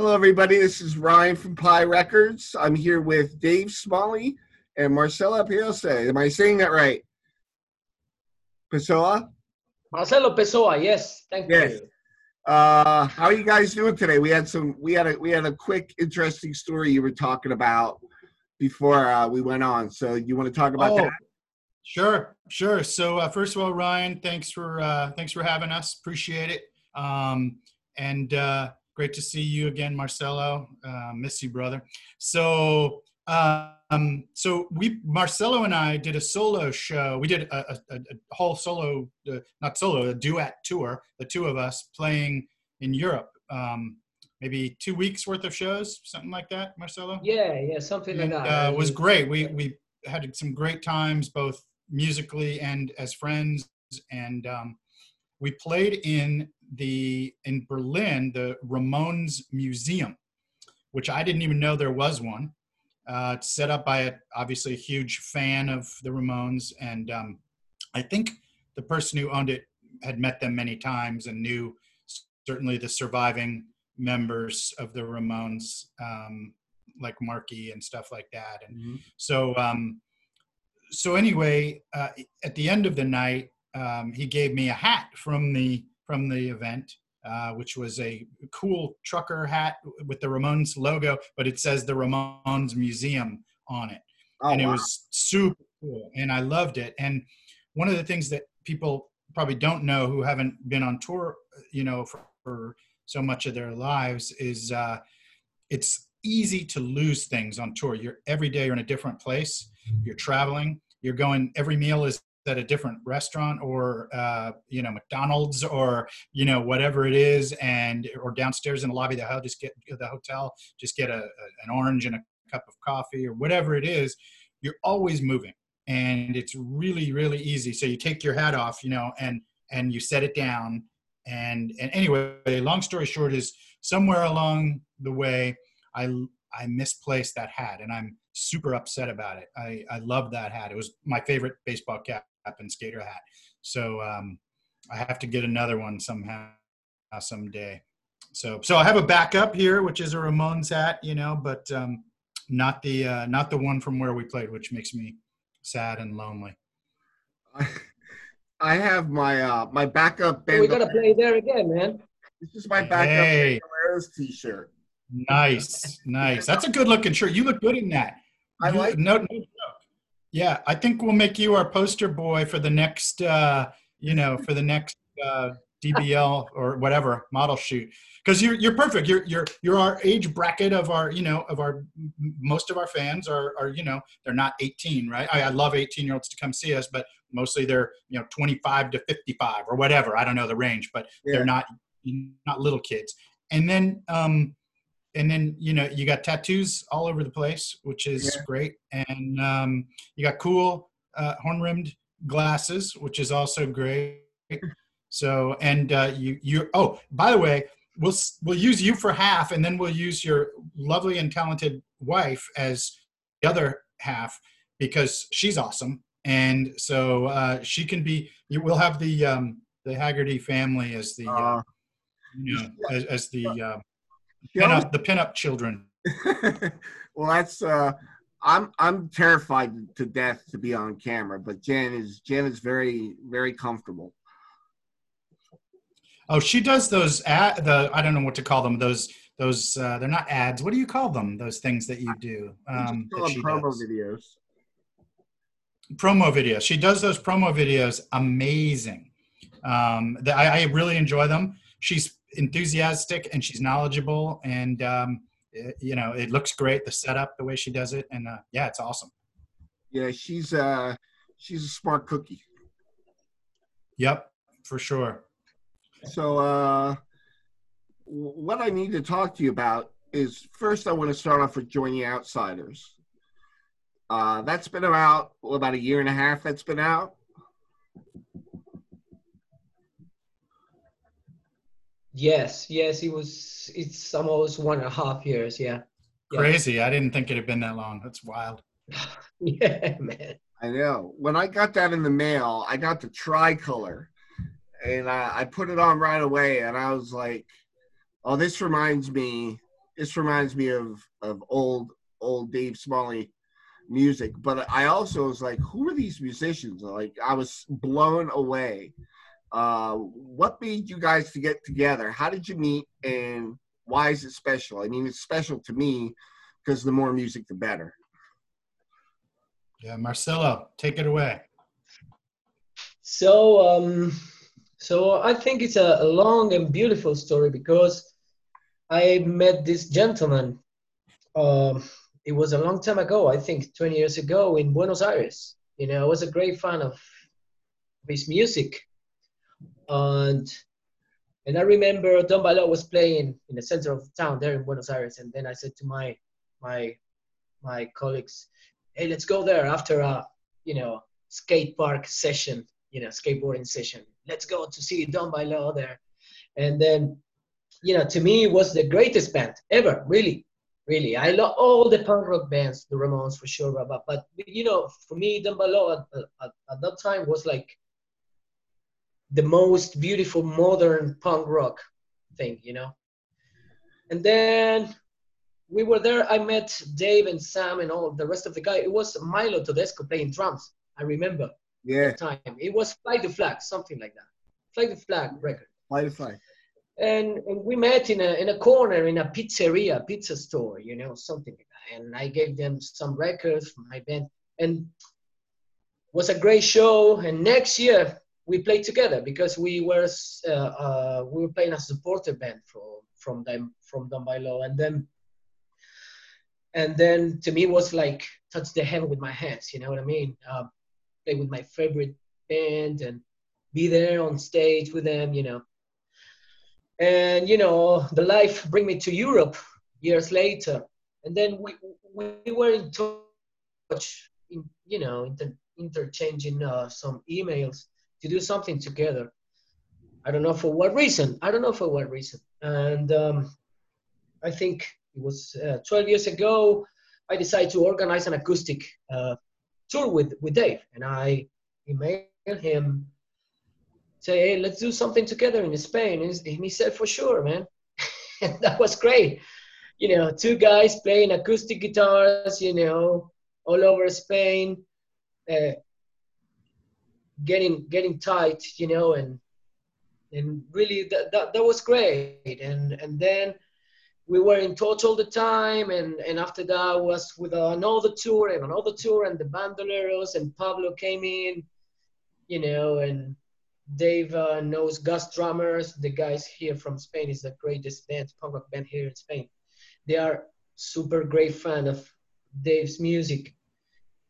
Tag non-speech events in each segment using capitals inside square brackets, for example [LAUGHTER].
Hello, everybody. This is Ryan from Pie Records. I'm here with Dave Smalley and Marcela Piose. Am I saying that right? Pessoa? Marcelo Pessoa, yes. Thank Yes. you. Uh, how are you guys doing today? We had some. We had a. We had a quick, interesting story you were talking about before uh, we went on. So you want to talk about Oh, that? Sure, sure. So uh, first of all, Ryan, thanks for uh, thanks for having us. Appreciate it. Um, and uh, great to see you again, Marcelo. Uh, miss you, brother. So um, so we Marcelo and I did a solo show. We did a, a, a whole solo, uh, not solo, a duet tour. The two of us playing in Europe. Um, maybe two weeks worth of shows, something like that, Marcelo. Yeah, yeah, something like that. uh, was great. We we had some great times both musically and as friends, and um, we played in the in Berlin the Ramones Museum, which I didn't even know there was one. Uh, it's set up by a, obviously a huge fan of the Ramones, and um, I think the person who owned it had met them many times and knew certainly the surviving members of the Ramones, um, like Marky and stuff like that. And so, um, so anyway, uh, at the end of the night, um, he gave me a hat from the from the event, uh, which was a cool trucker hat with the Ramones logo, but it says the Ramones Museum on it. Oh, and it wow. was super cool and i loved it. And one of the things that people probably don't know who haven't been on tour you know for, for so much of their lives is uh, it's easy to lose things on tour. You're every day you're in a different place. You're traveling. You're going every meal is at a different restaurant or uh, you know mcdonald's or you know whatever it is and or downstairs in the lobby of the hotel just get the hotel just get a, a- an orange and a cup of coffee or whatever it is you're always moving and it's really really easy. So you take your hat off you know and and you set it down and and anyway long story short is somewhere along the way i i misplaced that hat and i'm super upset about it. I i love that hat. It was my favorite baseball cap and skater hat so um i have to get another one somehow someday so so i have a backup here which is a ramones hat you know but um not the uh, not the one from where we played, which makes me sad and lonely. [LAUGHS] I have my uh my backup we band. gotta play there again, man. This is my backup Hey. Bandoleros t-shirt. Nice, nice. That's a good looking shirt. You look good in that. I You- like. no, no joke. Yeah, I think we'll make you our poster boy for the next, uh, you know, for the next uh, DBL or whatever model shoot. Because you're you're perfect. You're you're you're our age bracket of our you know of our most of our fans are are you know they're not 18 right. I, I love 18 year olds to come see us, but mostly they're you know 25 to 55 or whatever. I don't know the range, but Yeah. they're not not little kids. And then um, and then you know you got tattoos all over the place which is Yeah. great. And um, you got cool uh, horn rimmed glasses which is also great. [LAUGHS] So and uh, you you oh by the way we'll we'll use you for half and then we'll use your lovely and talented wife as the other half because she's awesome. And so uh, she can be you will have the um, the haggerty family as the uh, you know, as, as the uh, pinup, the pinup children. [LAUGHS] well, that's uh, I'm I'm terrified to death to be on camera, but Jan is Jan is very very comfortable. Oh, she does those ad, the I don't know what to call them. Those those uh, they're not ads. What do you call them? Those things that you do. Um, call that them she promo does. videos. Promo videos. She does those promo videos. Amazing. Um, the, I, I really enjoy them. She's enthusiastic and she's knowledgeable, and um, it- you know it looks great. The setup, the way she does it, and uh, yeah, it's awesome. Yeah, she's uh she's a smart cookie. Yep, for sure. So uh, what I need to talk to you about is first I want to start off with joining Outsiders. Uh, that's been about well, about a year and a half. That's been out. Yes, yes, it was. It's almost one and a half years. Yeah, Yeah. Crazy. I didn't think it had been that long. That's wild. [LAUGHS] yeah, man. I know. When I got that in the mail, I got the tricolor, and I, I put it on right away, and I was like, "Oh, this reminds me. this reminds me of of old old Dave Smalley music. But I also was like, who are these musicians? Like I was blown away. Uh, what made you guys to get together? How did you meet, and why is it special? I mean, it's special to me because the more music, the better. Yeah, Marcelo, take it away. So, um, so I think it's a, a long and beautiful story because I met this gentleman. Um, it was a long time ago, I think 20 years ago in Buenos Aires. You know, I was a great fan of his music. And and I remember Down by Law was playing in the center of town there in Buenos Aires. And then I said to my my my colleagues, hey, let's go there after a you know skate park session, you know, skateboarding session. Let's go to see Down by Law there. And then, you know, to me it was the greatest band ever, really really. I love all the punk rock bands, the Ramones for sure, but but you know, for me, Down by Law at, at, at, that time was like the most beautiful modern punk rock thing, you know. And then we were there. I met Dave and Sam and all the rest of the guy. It was Milo Todesco playing drums. I remember. Yeah. time it was Fly the Flag, something like that. Fly the Flag record. Fly the Flag and, and we met in a in a corner in a pizzeria, pizza store, you know, something like that. And I gave them some records from my band, and was a great show. And next year we played together because we were uh, uh, we were playing as a supporter band from from them from Down by Law, and then and then to me was like touch the heaven with my hands. You know what I mean? Uh, play with my favorite band and be there on stage with them. You know and you know the life bring me to europe years later and then we we were in touch in, you know inter, interchanging uh, some emails to do something together i don't know for what reason i don't know for what reason and um, i think it was uh, 12 years ago i decided to organize an acoustic uh, tour with with dave and i emailed him say, hey, let's do something together in Spain. And he said, for sure, man. [LAUGHS] and that was great. You know, two guys playing acoustic guitars, you know, all over Spain, uh, getting getting tight, you know, and and really that, that, that was great. And and then we were in touch all the time, and and after that was with another tour and another tour, and the Bandoleros and Pablo came in, you know, and Dave uh, knows Gas Drummers. The guys here from Spain is the greatest band, punk rock band here in Spain. They are super great fan of Dave's music,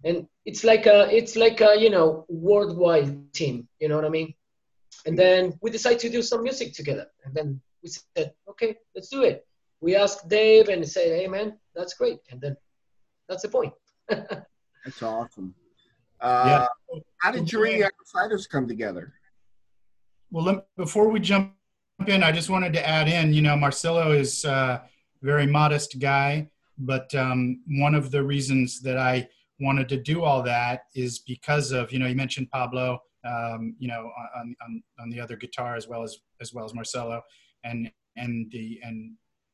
and it's like a it's like a you know worldwide team. You know what I mean? And then we decided to do some music together. And then we said, okay, let's do it. We asked Dave and said, hey man, that's great. And then that's the point. [LAUGHS] that's awesome. Uh, yeah. How did Journey Outsiders come together? Well, let, before we jump in, I just wanted to add in, you know, Marcelo is a very modest guy, but um, one of the reasons that I wanted to do all that is because of, you know, you mentioned Pablo, um, you know, on, on, on the other guitar as well as, as well as Marcelo and, and the, and,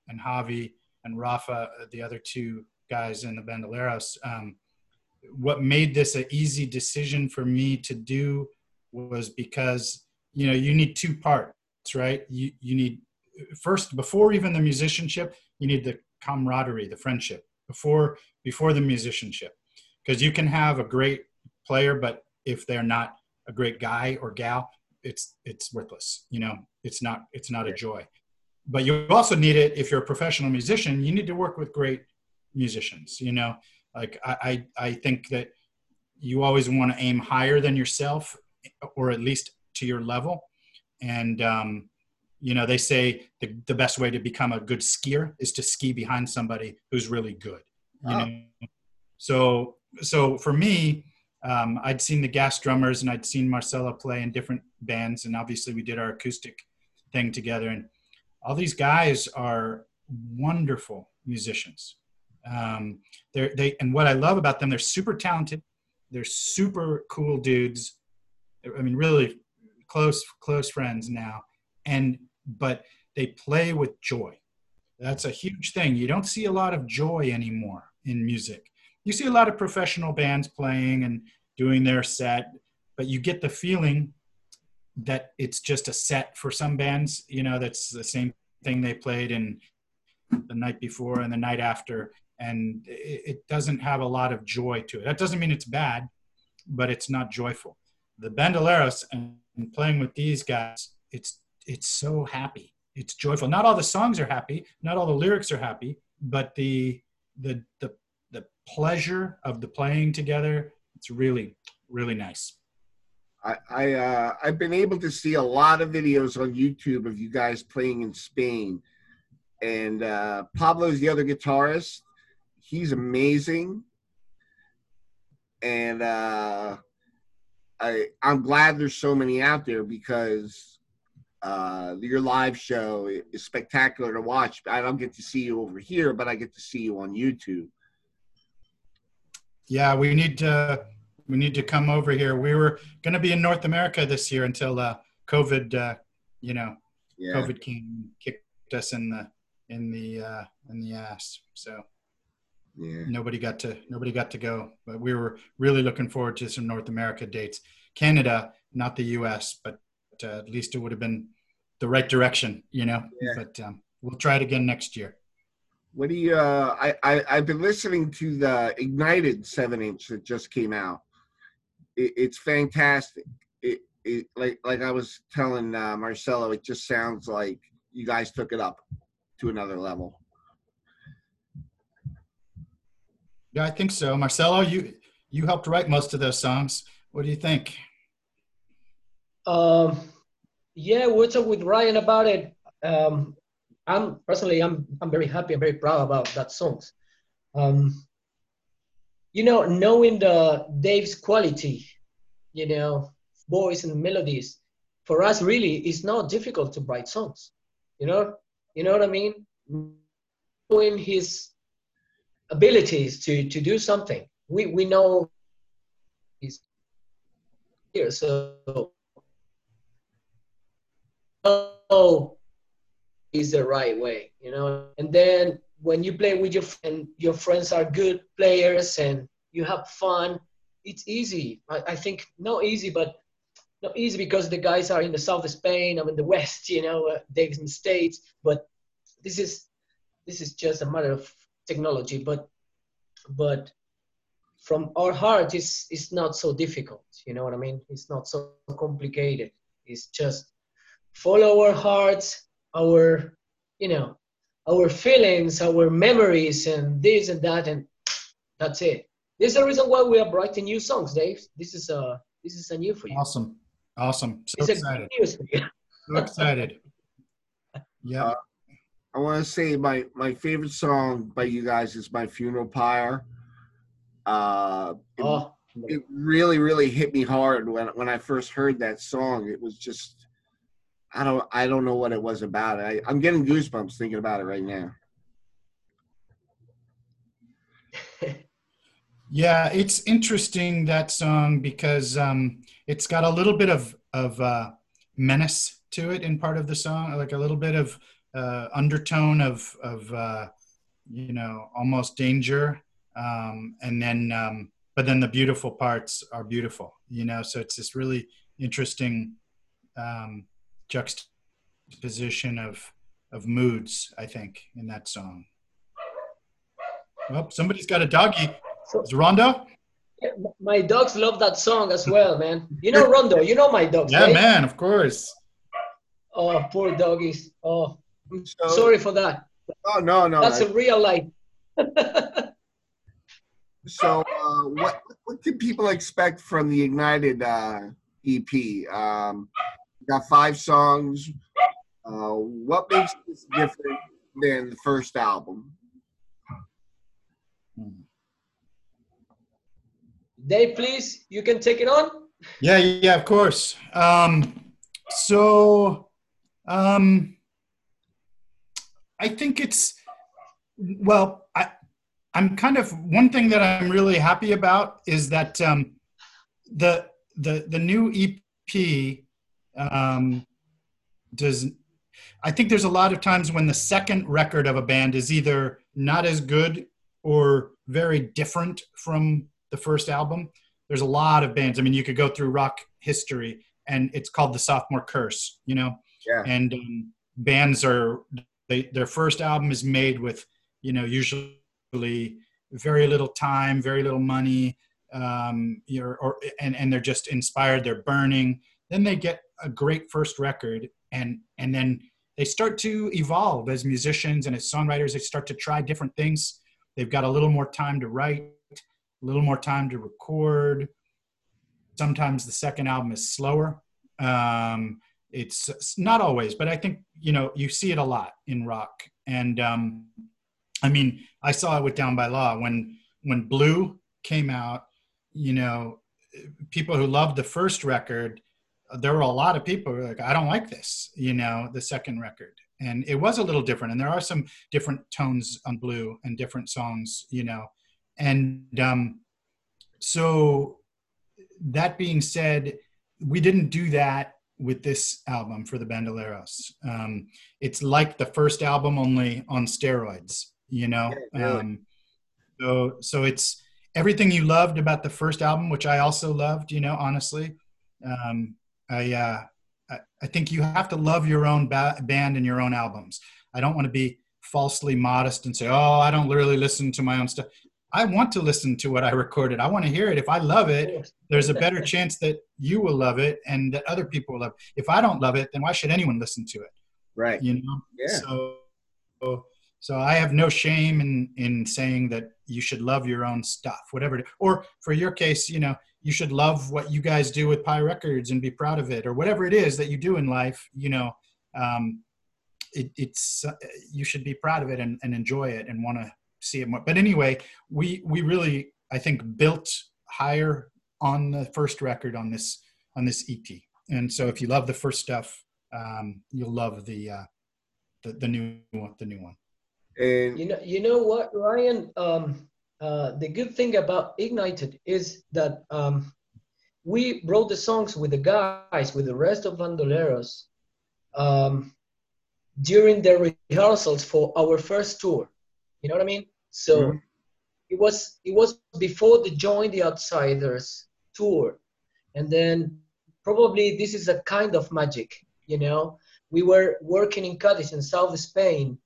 and Javi and Rafa, the other two guys in the Bandoleros. Um, what made this an easy decision for me to do was because you know you need two parts right? You you need first before even the musicianship you need the camaraderie the friendship. Before before the musicianship because you can have a great player but if they're not a great guy or gal it's it's worthless you know it's not it's not a joy but you also need it if you're a professional musician you need to work with great musicians you know like i i, I think that you always want to aim higher than yourself or at least to your level. And, um, you know, they say the, the best way to become a good skier is to ski behind somebody who's really good. You oh. know? So, so for me, um, I'd seen the gas drummers and I'd seen Marcelo play in different bands. And obviously we did our acoustic thing together. And all these guys are wonderful musicians. Um, they're, they, and what I love about them, they're super talented. They're super cool dudes. I mean, really close close friends now and but they play with joy That's a huge thing. You don't see a lot of joy anymore in music. You see a lot of professional bands playing and doing their set, but you get the feeling that it's just a set for some bands. You know, that's the same thing they played in the night before and the night after, and it, doesn't have a lot of joy to it. That doesn't mean it's bad, but it's not joyful. The Bandoleros and playing with these guys, it's it's so happy. It's joyful. Not all the songs are happy, not all the lyrics are happy, but the the the pleasure of the playing together, it's really really nice. I, I uh, I've been able to see a lot of videos on YouTube of you guys playing in Spain, and uh, Pablo's the other guitarist. He's amazing, and uh, I I'm glad there's so many out there because uh, your live show is spectacular to watch. I don't get to see you over here, but I get to see you on YouTube. Yeah, we need to we need to come over here. We were going to be in North America this year until uh, COVID, uh, you know, yeah. COVID came kicked us in the in the uh, in the ass. So yeah. nobody got to nobody got to go. But we were really looking forward to some North America dates. Canada, not the U.S., but uh, at least it would have been the right direction, you know. Yeah. But um, we'll try it again next year. What do you? Uh, I, I I've been listening to the Ignited seven inch that just came out it, it's fantastic. It, it like like I was telling uh, Marcelo, it just sounds like you guys took it up to another level. Yeah, I think so. Marcelo, you you helped write most of those songs. What do you think? Um, yeah, we talked with Ryan about it. Um, I'm personally, I'm I'm very happy. I'm very proud about that songs. Um, you know, knowing the Dave's quality, you know, voice and melodies, for us really it's not difficult to write songs. You know, you know what I mean? Knowing his abilities to to do something, we we know he's here. So oh, is the right way, you know. And then when you play with your friend, your friends are good players and you have fun, it's easy. I, I think not easy, but not easy because the guys are in the south of Spain. I'm in the west, you know, uh, the states. But this is this is just a matter of technology. But but from our heart, it's it's not so difficult. You know what I mean? It's not so complicated. It's just follow our hearts, our you know our feelings, our memories, and this and that, and that's it. This is the reason why we are writing new songs, Dave. This is a uh, this is a new for you. Awesome, awesome. So it's excited. news for you. so excited. [LAUGHS] Yeah. Uh, I want to say my my favorite song by you guys is "My Funeral Pyre." Uh, it, oh. it really really hit me hard when when I first heard that song. It was just I don't I don't know what it was about. I, I'm getting goosebumps thinking about it right now. [LAUGHS] yeah, it's interesting that song because um, it's got a little bit of of uh, menace to it in part of the song, like a little bit of uh, undertone of of uh, you know almost danger, um, and then um, but then the beautiful parts are beautiful, you know. So it's this really interesting um, juxtaposition of of moods, I think, in that song. Well, somebody's got a doggy. Is Rondo? Yeah, my dogs love that song as well, man. You know Rondo. You know my dogs. Yeah, right? man. Of course. Oh, poor doggies. Oh, so, sorry for that. Oh no, no. That's a real life. [LAUGHS] so, uh, what what can people expect from the Ignited uh, EP? Um, got five songs. Uh, what makes this different than the first album? Dave, please, you can take it on. Yeah, yeah, of course. Um, so, um, I think it's well. I I'm kind of one thing that I'm really happy about is that um, the the the new EP um, does I think there's a lot of times when the second record of a band is either not as good or very different from the first album. There's a lot of bands. I mean, you could go through rock history, and it's called the sophomore curse. You know, Yeah. and um, bands are they, their first album is made with you know usually very little time, very little money, um, you're, or and and they're just inspired. They're burning. Then they get a great first record, and and then they start to evolve as musicians and as songwriters. They start to try different things. They've got a little more time to write, a little more time to record. Sometimes the second album is slower. Um, it's, not always, but I think you know you see it a lot in rock. And um, I mean, I saw it with Down by Law when when Blue came out. You know, people who loved the first record, there were a lot of people who were like, I don't like this. You know, the second record, and it was a little different. And there are some different tones on Blue and different songs. You know, and um, so that being said, we didn't do that with this album for the Bandoleros. Um, it's like the first album, only on steroids. You know, um, so so it's everything you loved about the first album, which I also loved. You know, honestly, um, I, uh, I I think you have to love your own ba- band and your own albums. I don't want to be falsely modest and say, "Oh, I don't really listen to my own stuff." I want to listen to what I recorded. I want to hear it. If I love it, there's a better chance that you will love it and that other people will love it. If I don't love it, then why should anyone listen to it? Right. You know? Yeah. So, so I have no shame in, in saying that you should love your own stuff, whatever it Or for your case, you know, you should love what you guys do with Pi Records and be proud of it or whatever it is that you do in life, you know, um, it, it's, uh, you should be proud of it and, and enjoy it and want to see it more. But anyway, we, we really, I think built higher on the first record on this, on this EP. And so if you love the first stuff, um, you'll love the, uh, the, the new one, the new one. And You know, you know what, Ryan? Um, uh, the good thing about Ignited is that um, we wrote the songs with the guys, with the rest of Bandoleros, um, during the rehearsals for our first tour. You know what I mean? So Mhm. it was it was before the Join the Outsiders tour, and then probably this is a kind of magic. You know, we were working in Cadiz in South Spain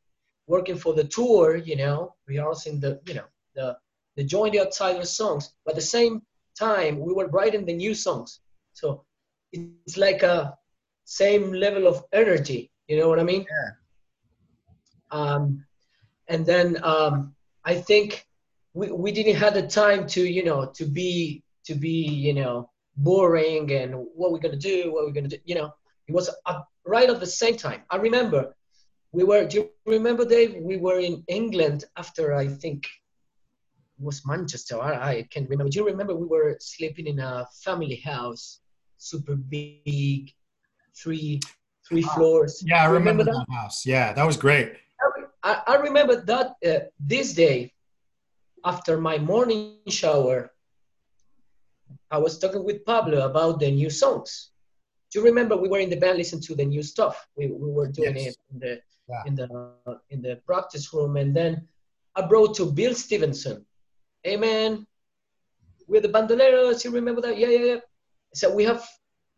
working for the tour, you know, rehearsing the, you know, the the Join the Outsiders songs. But at the same time, we were writing the new songs. So it's like a same level of energy. You know what I mean? Yeah. Um, and then um, I think we, we didn't have the time to, you know, to be to be, you know, boring and what we're gonna do, what we're gonna do. You know, it was uh, right at the same time. I remember we were do you remember dave we were in england after i think was manchester i, I can't remember do you remember we were sleeping in a family house super big three three floors Yeah, I You remember, that that house. Yeah, that was great. I, I remember that uh, this day after my morning shower i was talking with pablo about the new songs do you remember we were in the band listening to the new stuff we, we were doing Yes. it in the Yeah. in the in the practice room and then i brought to bill stevenson man we're the bandoleros you remember that? Yeah yeah yeah. So we have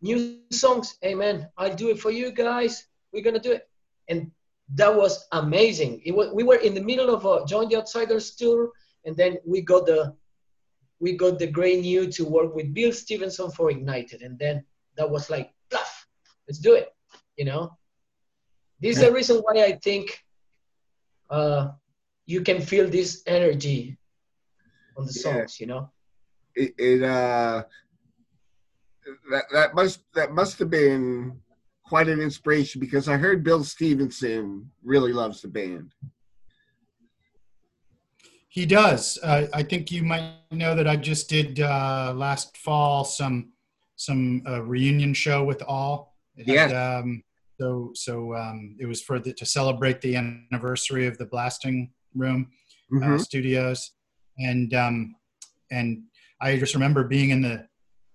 new songs. Man i'll do it for you guys. We're gonna do it. And that was amazing. It was we were in the middle of a join the outsiders tour and then we got the we got the great news to work with bill stevenson for ignited and then that was like bluff. Let's do it you know? This is the reason why i think uh, you can feel this energy on the Yeah. songs you know it, it uh that that must that must have been quite an inspiration because I heard Bill Stevenson really loves the band. He does. Uh, I think you might know that I just did uh, last fall some some uh, reunion show with All. It had, um, so so um, it was for the, to celebrate the anniversary of the Blasting Room uh, Mhm. studios, and um, and I just remember being in the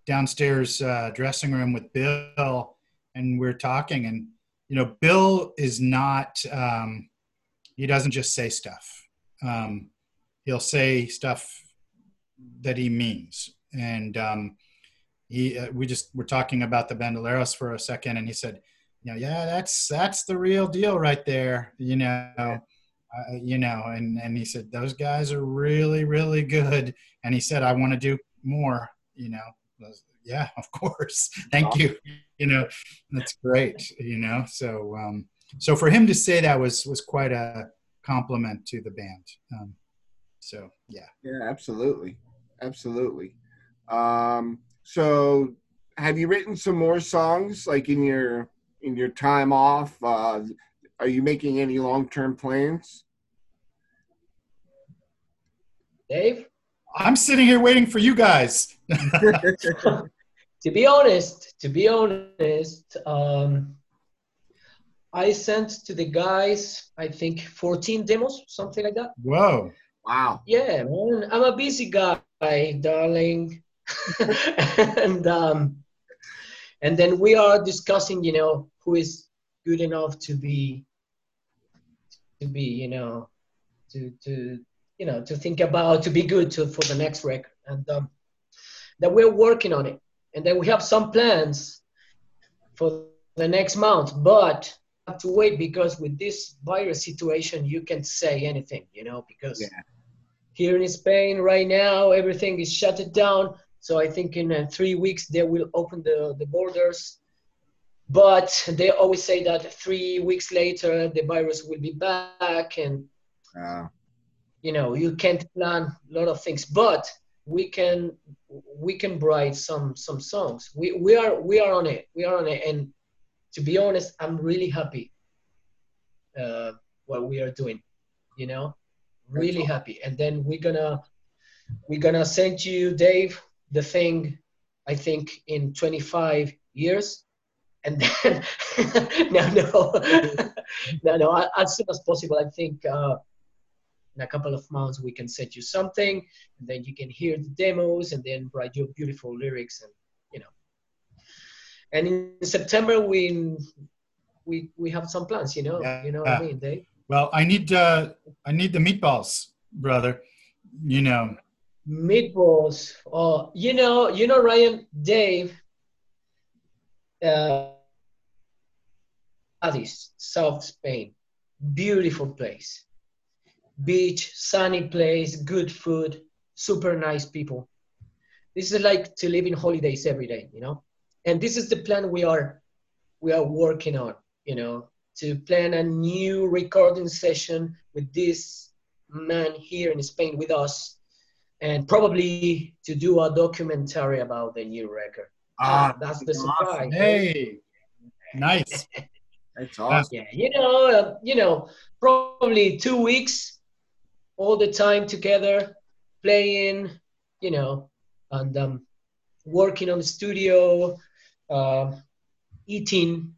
downstairs uh, dressing room with Bill, and we are talking, and you know, Bill is not. Um, he doesn't just say stuff. Um, he'll say stuff that he means, and um, he. Uh, we just were talking about the Bandoleros for a second, and he said, "You know, yeah, that's that's the real deal right there." You know. Uh, you know, and and he said those guys are really really good, and he said I want to do more. You know, yeah, [LAUGHS] of course. Thank you. You know, that's great. You know, so um, so for him to say that was was quite a compliment to the band. Um, so yeah. Yeah, absolutely, absolutely. Um, so have you written some more songs like in your in your time off? Uh, are you making any long term plans? Dave? I'm sitting here waiting for you guys. [LAUGHS] to be honest, to be honest, um, I sent to the guys, I think 14 demos, something like that. Whoa. Wow. Yeah, man. I'm a busy guy, darling. [LAUGHS] and um, and then we are discussing, you know, who is good enough to be to be, you know, to to you know to think about to be good to for the next record. And um, that we're working on it. And then we have some plans for the next month but have to wait because with this virus situation you can say anything you know because yeah. here in spain right now everything is shut down. So i think in uh, three weeks they will open the, the borders but they always say that three weeks later the virus will be back and uh you know you can't plan a lot of things. But we can we can write some some songs. We we are we are on it. We are on it. And to be honest i'm really happy uh, what we are doing you know? Really happy. And then we're gonna we're gonna send you dave the thing i think in 25 years and then [LAUGHS] no no. [LAUGHS] No no as soon as possible i think uh, in a couple of months we can set you something and then you can hear the demos and then write your beautiful lyrics and you know. And in september we we we have some plans you know yeah. you know what i mean dave? Well i need uh i need the meatballs brother you know. Meatballs. Oh you know you know ryan dave uh Cadiz, South Spain, beautiful place beach, sunny place, good food, super nice people. This is like to live in holidays every day, you know. And this is the plan we are we are working on, you know, to plan a new recording session with this man here in Spain with us, and probably to do a documentary about the new record. Ah, ah that's the surprise. Hey, nice. [LAUGHS] That's awesome. Yeah, you know, uh, you know, probably two weeks all the time together, playing, you know, and um, working on the studio, uh, eating,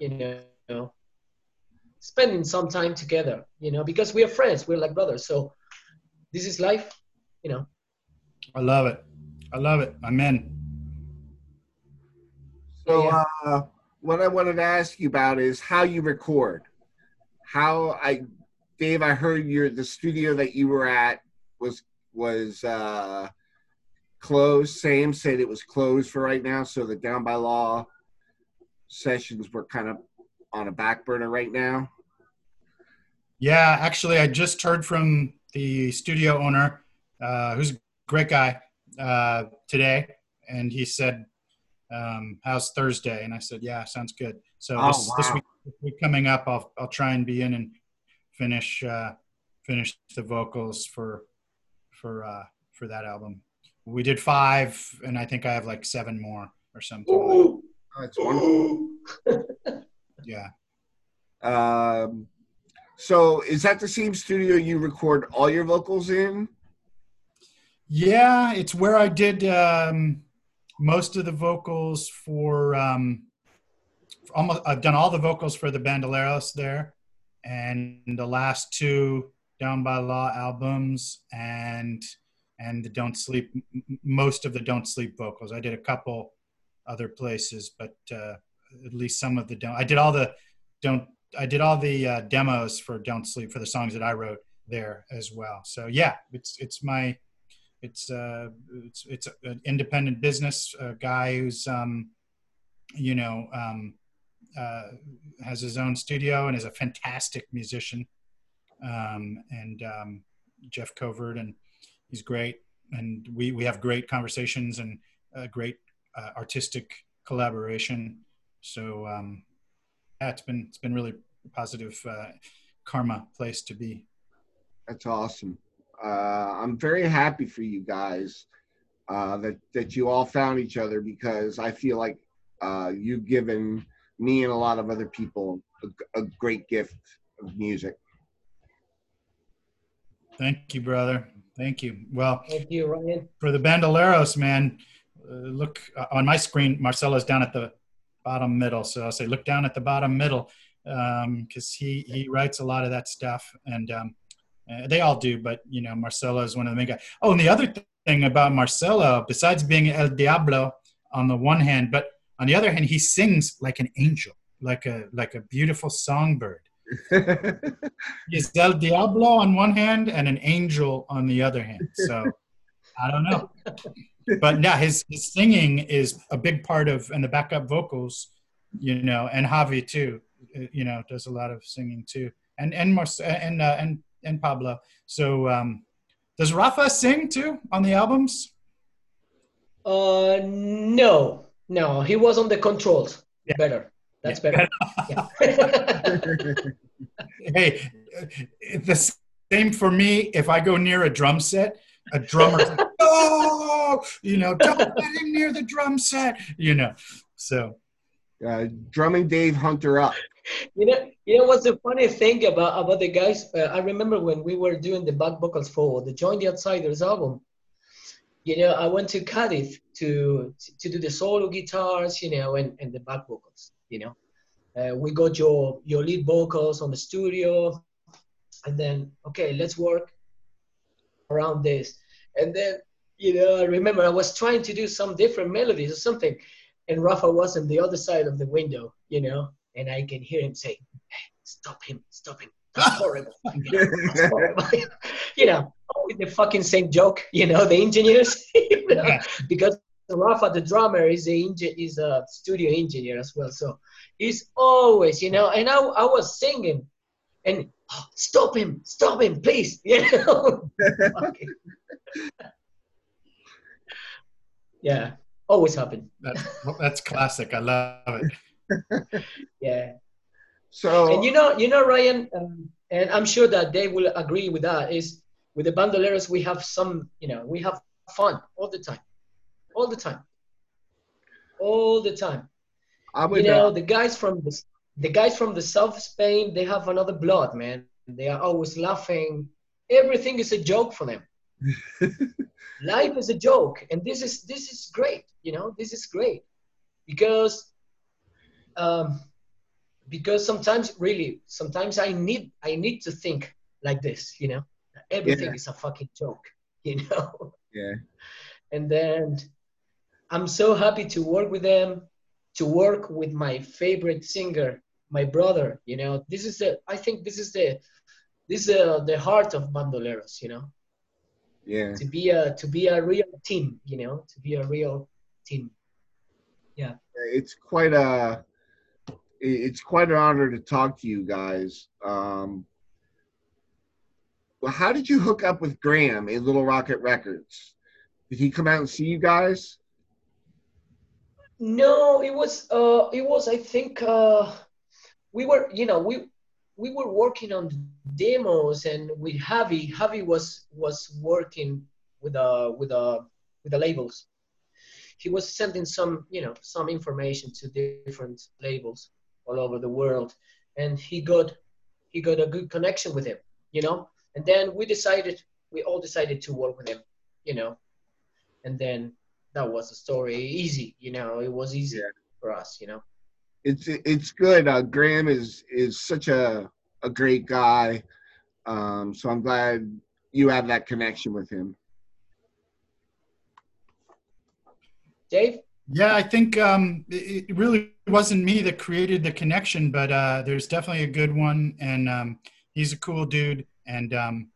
you know, spending some time together, you know, because we are friends, we're like brothers. So this is life, you know. I love it. I love it. I'm in. So, yeah. uh, what I wanted to ask you about is how you record. How I Dave, I heard your the studio that you were at was was uh, closed. Sam said it was closed for right now, so the Down by Law sessions were kind of on a back burner right now. Yeah, actually, I just heard from the studio owner, uh, who's a great guy, uh, today, and he said, um, "How's Thursday?" And I said, "Yeah, sounds good." So oh, this, wow. this, week, this week coming up, I'll I'll try and be in and finish uh, finish the vocals for for uh, for that album. We did five, and I think I have like seven more or something. Ooh, that's wonderful. [LAUGHS] yeah. Um, so is that the same studio you record all your vocals in? Yeah, it's where I did um, most of the vocals for um, almost. I've done all the vocals for the Bandoleros there, and the last two Down by Law albums and and the Don't Sleep most of the Don't Sleep vocals. I did a couple other places, but uh, at least some of the demo. I did all the don't I did all the uh, demos for Don't Sleep for the songs that I wrote there as well. So yeah, it's it's my it's uh it's it's an independent business a guy who's um you know um uh has his own studio and is a fantastic musician. Um and um Jeff Covert and he's great. And we we have great conversations and great uh, artistic collaboration. So um yeah it's been it's been really positive uh, karma place to be. That's awesome. Uh, I'm very happy for you guys uh, that that you all found each other because I feel like uh, you've given me and a lot of other people a, a great gift of music. Thank you, brother. Thank you. Well, Thank you, Ryan. for the Bandoleros, man, uh, look uh, on my screen. Marcelo's down at the bottom middle, so I'll say look down at the bottom middle because he he writes a lot of that stuff, and um, uh, they all do. But you know, Marcelo is one of the main guys. Oh, and the other thing about Marcelo, besides being El Diablo on the one hand, but on the other hand, he sings like an angel, like a like a beautiful songbird. [LAUGHS] He's El Diablo on one hand and an angel on the other hand. So I don't know. But yeah, his, his singing is a big part of, and the backup vocals, you know, and Javi too, uh, you know, does a lot of singing too. And, and, Marce- and, uh, and, and Pablo. So um, does Rafa sing too on the albums? Uh, no, no, he was on the controls. Yeah. Better. That's Yeah. better. Yeah. [LAUGHS] hey, the same for me. If I go near a drum set, a drummer's like, [LAUGHS] oh, you know, don't get him near the drum set, you know. So uh, drumming Dave Hunter up. you know, you know what's the funny thing about about the guys? Uh, I remember when we were doing the back vocals for the Join the Outsiders album. You know, I went to Cadiz to to do the solo guitars, you know, and, and the back vocals. You know, uh, we got your your lead vocals on the studio, and then okay, let's work around this. And then you know, I remember I was trying to do some different melodies or something, and Rafa was on the other side of the window, you know, and I can hear him say, "Hey, stop him, stop him. That's [LAUGHS] horrible." [LAUGHS] You know, that's horrible. you know, always the fucking same joke, you know, the engineers, [LAUGHS] you know, Yeah. because Rafa, the drummer, is a is a studio engineer as well. So he's always, you know, and I, I was singing, and "Oh, stop him, stop him, please, you know. Yeah, always happen. that's, that's classic. I love it. [LAUGHS] Yeah. So And you know, you know, Ryan, um, and I'm sure that they will agree with that. Is with the bandoleros, we have some, you know, we have fun all the time, all the time, all the time. I would, You know, Uh, the guys from the the guys from the South Spain, they have another blood, man. They are always laughing. Everything is a joke for them. [LAUGHS] Life is a joke, and this is this is great. You know, this is great because um, because sometimes really sometimes I need I need to think like this. You know, everything Yeah. is a fucking joke. [LAUGHS] You know yeah. and then I'm so happy to work with them, to work with my favorite singer, my brother. You know, this is the I think this is the this is uh, the heart of bandoleros. You know, Yeah. to be a to be a real team. You know, to be a real team. Yeah. It's quite a. It's quite an honor to talk to you guys. Um, well, how did you hook up with Graham at Little Rocket Records? Did he come out and see you guys? No, it was uh it was I think uh we were you know we we were working on demos and with Javi Javi was was working with uh with uh with the labels. He was sending some you know some information to different labels all over the world and he got he got a good connection with him, you know? And then we decided we all decided to work with him, you know. And then that was the story. Easy, you know, it was easy Yeah. for us, you know. It's it's good. Uh, Graham is is such a a great guy. Um, so I'm glad you have that connection with him. Dave? Yeah, I think um, it, it really wasn't me that created the connection, but uh, there's definitely a good one, and um, he's a cool dude. And um,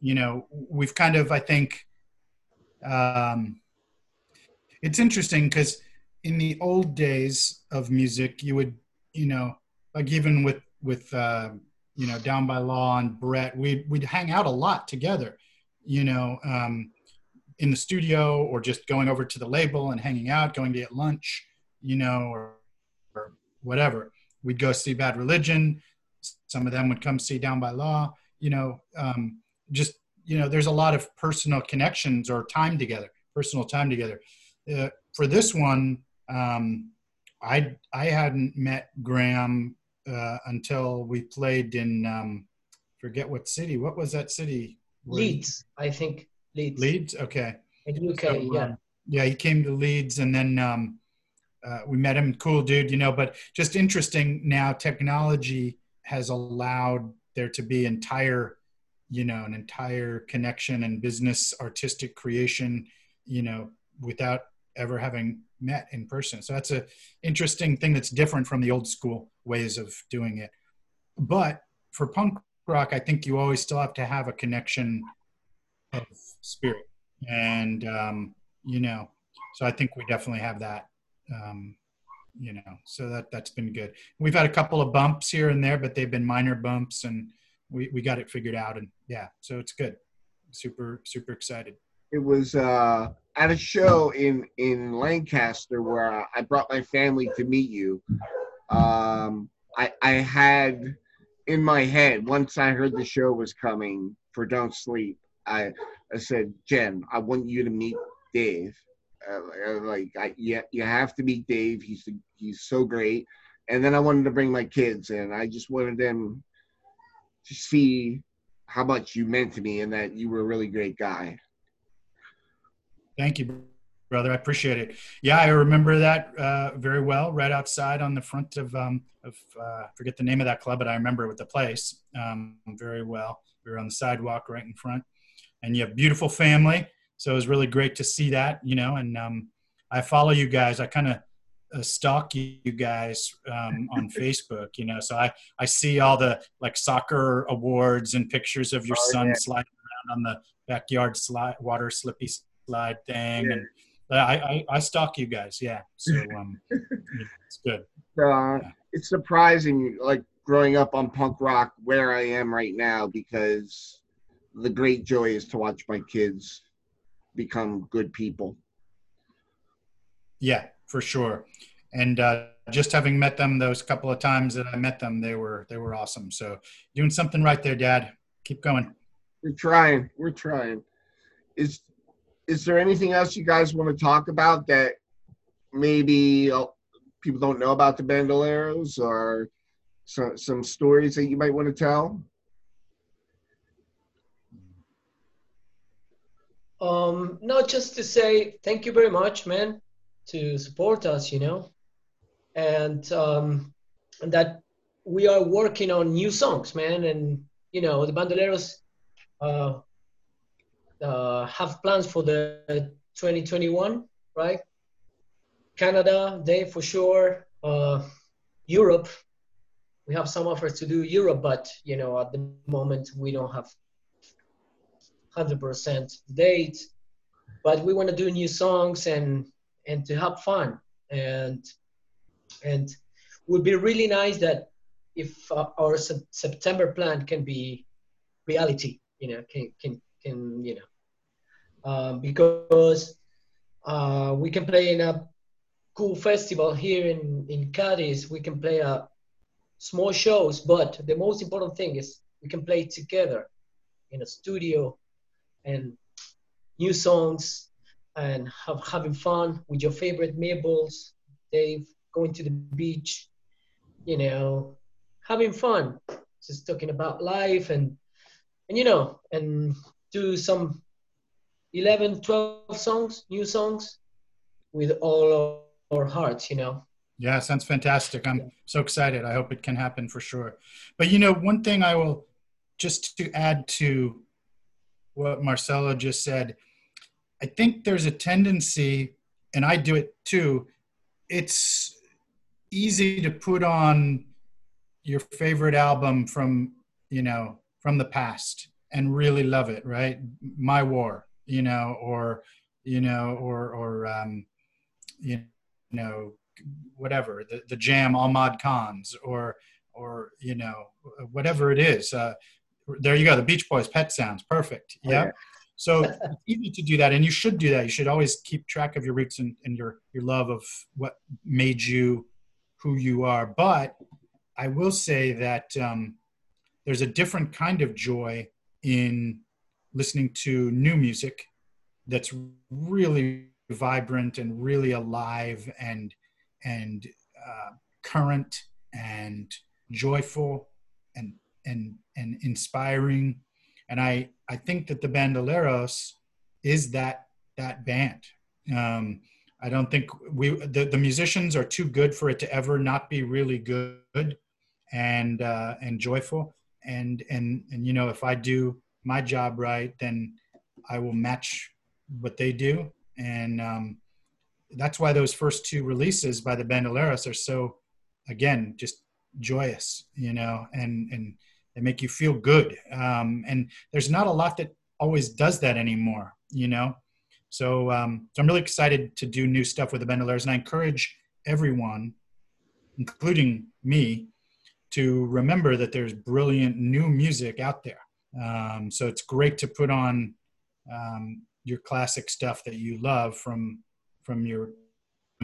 you know, we've kind of, I think, um, it's interesting because in the old days of music, you would, you know, like even with with uh, you know Down by Law and Brett, we'd we'd hang out a lot together, you know, um, in the studio or just going over to the label and hanging out, going to get lunch, you know, or, or whatever. We'd go see Bad Religion. Some of them would come see Down by Law. You know, um, just you know, there's a lot of personal connections or time together, personal time together. Uh, for this one, um, I I hadn't met Graham uh, until we played in um, forget what city. What was that city? Leeds, I think. Leeds. Leeds. Okay. In UK, so, yeah. Um, yeah, he came to Leeds, and then um, uh, we met him. Cool dude, you know. But just interesting. Now technology has allowed there to be entire, you know, an entire connection and business, artistic creation, you know, without ever having met in person. So that's a interesting thing that's different from the old school ways of doing it. But for punk rock, I think you always still have to have a connection of spirit, and um, you know, so I think we definitely have that. Um, you know, so that that's been good. We've had a couple of bumps here and there, but they've been minor bumps, and we we got it figured out, and yeah, so it's good. Super super excited it was uh, at a show in in Lancaster where I brought my family to meet you. Um, I I had in my head once I heard the show was coming for Don't Sleep. I I said, Jen, I want you to meet Dave. Uh, like I, yeah, you have to meet Dave. He's he's so great. And then I wanted to bring my kids, and I just wanted them to see how much you meant to me and that you were a really great guy. Thank you, brother. I appreciate it. Yeah, I remember that uh, very well. Right outside on the front of um, of uh, forget the name of that club, but I remember with the place um, very well. We were on the sidewalk right in front, and you have beautiful family. So it was really great to see that, you know. And um, I follow you guys. I kind of uh, stalk you guys um, [LAUGHS] on Facebook, you know. So I I see all the like soccer awards and pictures of your oh, son yeah. sliding around on the backyard slide water slippy slide thing, yeah. and I, I, I stalk you guys. Yeah, so [LAUGHS] um, it's good. Uh, yeah. It's surprising, like growing up on punk rock, where I am right now, because the great joy is to watch my kids become good people. Yeah, for sure. And uh, just having met them those couple of times that I met them, they were they were awesome. So doing something right there, Dad. Keep going. We're trying. We're trying. Is is there anything else you guys want to talk about that maybe uh, people don't know about the Bandoleros or some, some stories that you might want to tell? Um, just to say thank you very much, man, to support us, you know, and um, that we are working on new songs, man, and you know the Bandoleros uh, uh, have plans for the 2021, right? Canada, they for sure. Uh, Europe, we have some offers to do Europe, but you know at the moment we don't have 100% date. But we want to do new songs and and to have fun and and would be really nice that if uh, our September plan can be reality, you know, can can can you know um, because uh, we can play in a cool festival here in, in Cadiz. We can play a small shows, but the most important thing is we can play together in a studio and new songs and have, having fun with your favorite meebles, Dave, going to the beach, you know, having fun, just talking about life and, and you know, and do some 11, 12 songs, new songs, with all our hearts, you know. Yeah, sounds fantastic. I'm so excited. I hope it can happen for sure. But you know, one thing I will just to add to what Marcelo just said, I think there's a tendency, and I do it too. It's easy to put on your favorite album from you know from the past and really love it right my war you know or you know or or um you know whatever the, the jam All Mod Cons or or you know whatever it is uh there you go the beach boys pet sounds perfect yeah, oh, yeah. so [LAUGHS] it's easy to do that and you should do that you should always keep track of your roots and, and your your love of what made you who you are but i will say that um there's a different kind of joy in listening to new music that's really vibrant and really alive and and uh, current and joyful and and and inspiring. And i i think that the bandoleros is that that band. Um i don't think we the, the musicians are too good for it to ever not be really good and uh and joyful. And and and you know if i do my job right then i will match what they do. And um that's why those first two releases by the bandoleros are so again just joyous you know and and they make you feel good. Um and there's not a lot that always does that anymore you know? So um so i'm really excited to do new stuff with the bandoleros and i encourage everyone including me to remember that there's brilliant new music out there. Um, so it's great to put on um, your classic stuff that you love from from your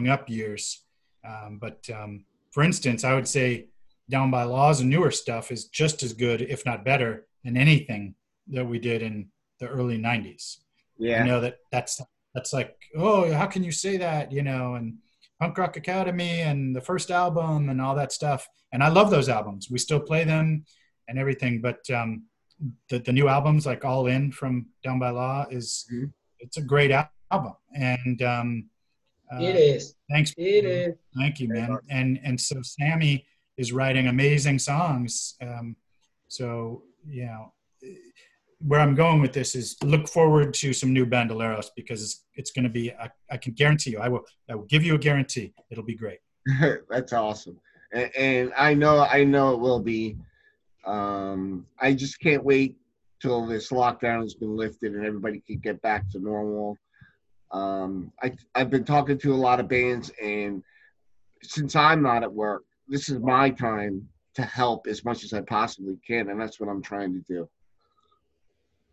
up years. Um, but um, for instance, I would say Down by Laws and newer stuff is just as good, if not better, than anything that we did in the early '90s. Yeah, you know that that's that's like, oh, how can you say that? You know, and Punk Rock Academy and the first album and all that stuff. And I love those albums. We still play them and everything. But um, the, the new albums, like All In from Down by Law, is mm-hmm. it's a great album. And um, uh, it is. Thanks. It is. Thank you, man. And and so Sammy is writing amazing songs. Um, so you know where I'm going with this is look forward to some new bandoleros because it's, it's going to be. I, I, can guarantee you. I will. I will give you a guarantee. It'll be great. [LAUGHS] That's awesome, and, and, I know. I know it will be. Um, I just can't wait till this lockdown has been lifted and everybody can get back to normal. Um, I I've been talking to a lot of bands, and since I'm not at work, this is my time to help as much as I possibly can, and that's what I'm trying to do.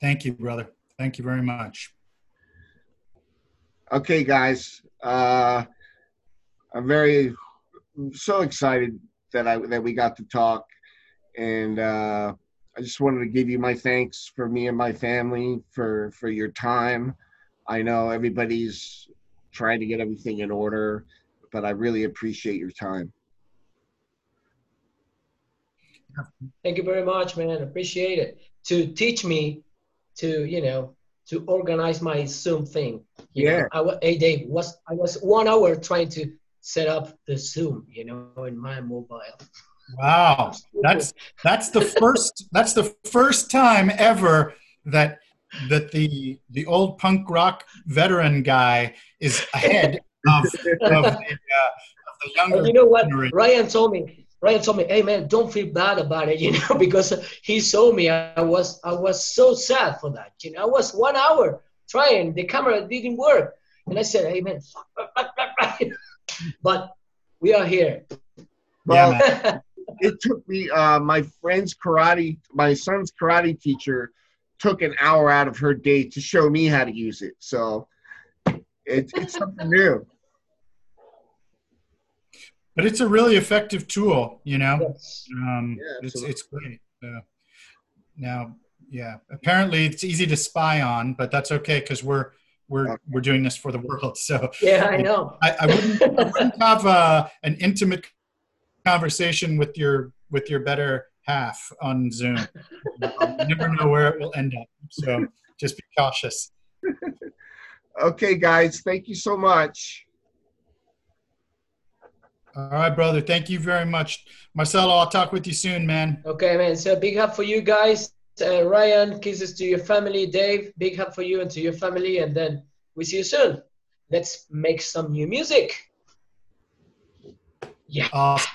Thank you, brother. Thank you very much. Okay, guys. Uh, I'm very so excited that I that we got to talk, and uh, I just wanted to give you my thanks for me and my family for for your time. I know everybody's trying to get everything in order, but I really appreciate your time. Thank you very much, man. Appreciate it. To teach me to you know to organize my Zoom thing. You yeah. Know, I was, hey Dave, was I was one hour trying to set up the Zoom, you know, in my mobile. Wow, that's that's the first that's the first time ever that that the the old punk rock veteran guy is ahead of, of, the, uh, of the younger. you know what? Ryan told me Ryan told me, "Hey man, don't feel bad about it, [LAUGHS] you know, because he saw me. I was I was so sad for that. You know, I was one hour trying. The camera didn't work, and I said, "Hey man, [LAUGHS] but we are here." Well, yeah, [LAUGHS] it took me. Uh, my friend's karate, my son's karate teacher, took an hour out of her day to show me how to use it. So it, it's something new but it's a really effective tool you know yes. um, yeah, it's, it's great uh, now yeah apparently it's easy to spy on but that's okay because we're we're okay. we're doing this for the world [LAUGHS] so yeah i know i, I wouldn't, I wouldn't have uh, an intimate conversation with your with your better half on zoom you never know where it will end up so just be cautious okay guys thank you so much all right, brother. Thank you very much. Marcelo, I'll talk with you soon, man. Okay, man. So big hug for you guys. Uh, Ryan, kisses to your family. Dave, big hug for you and to your family. And then we see you soon. Let's make some new music. Yeah. Awesome.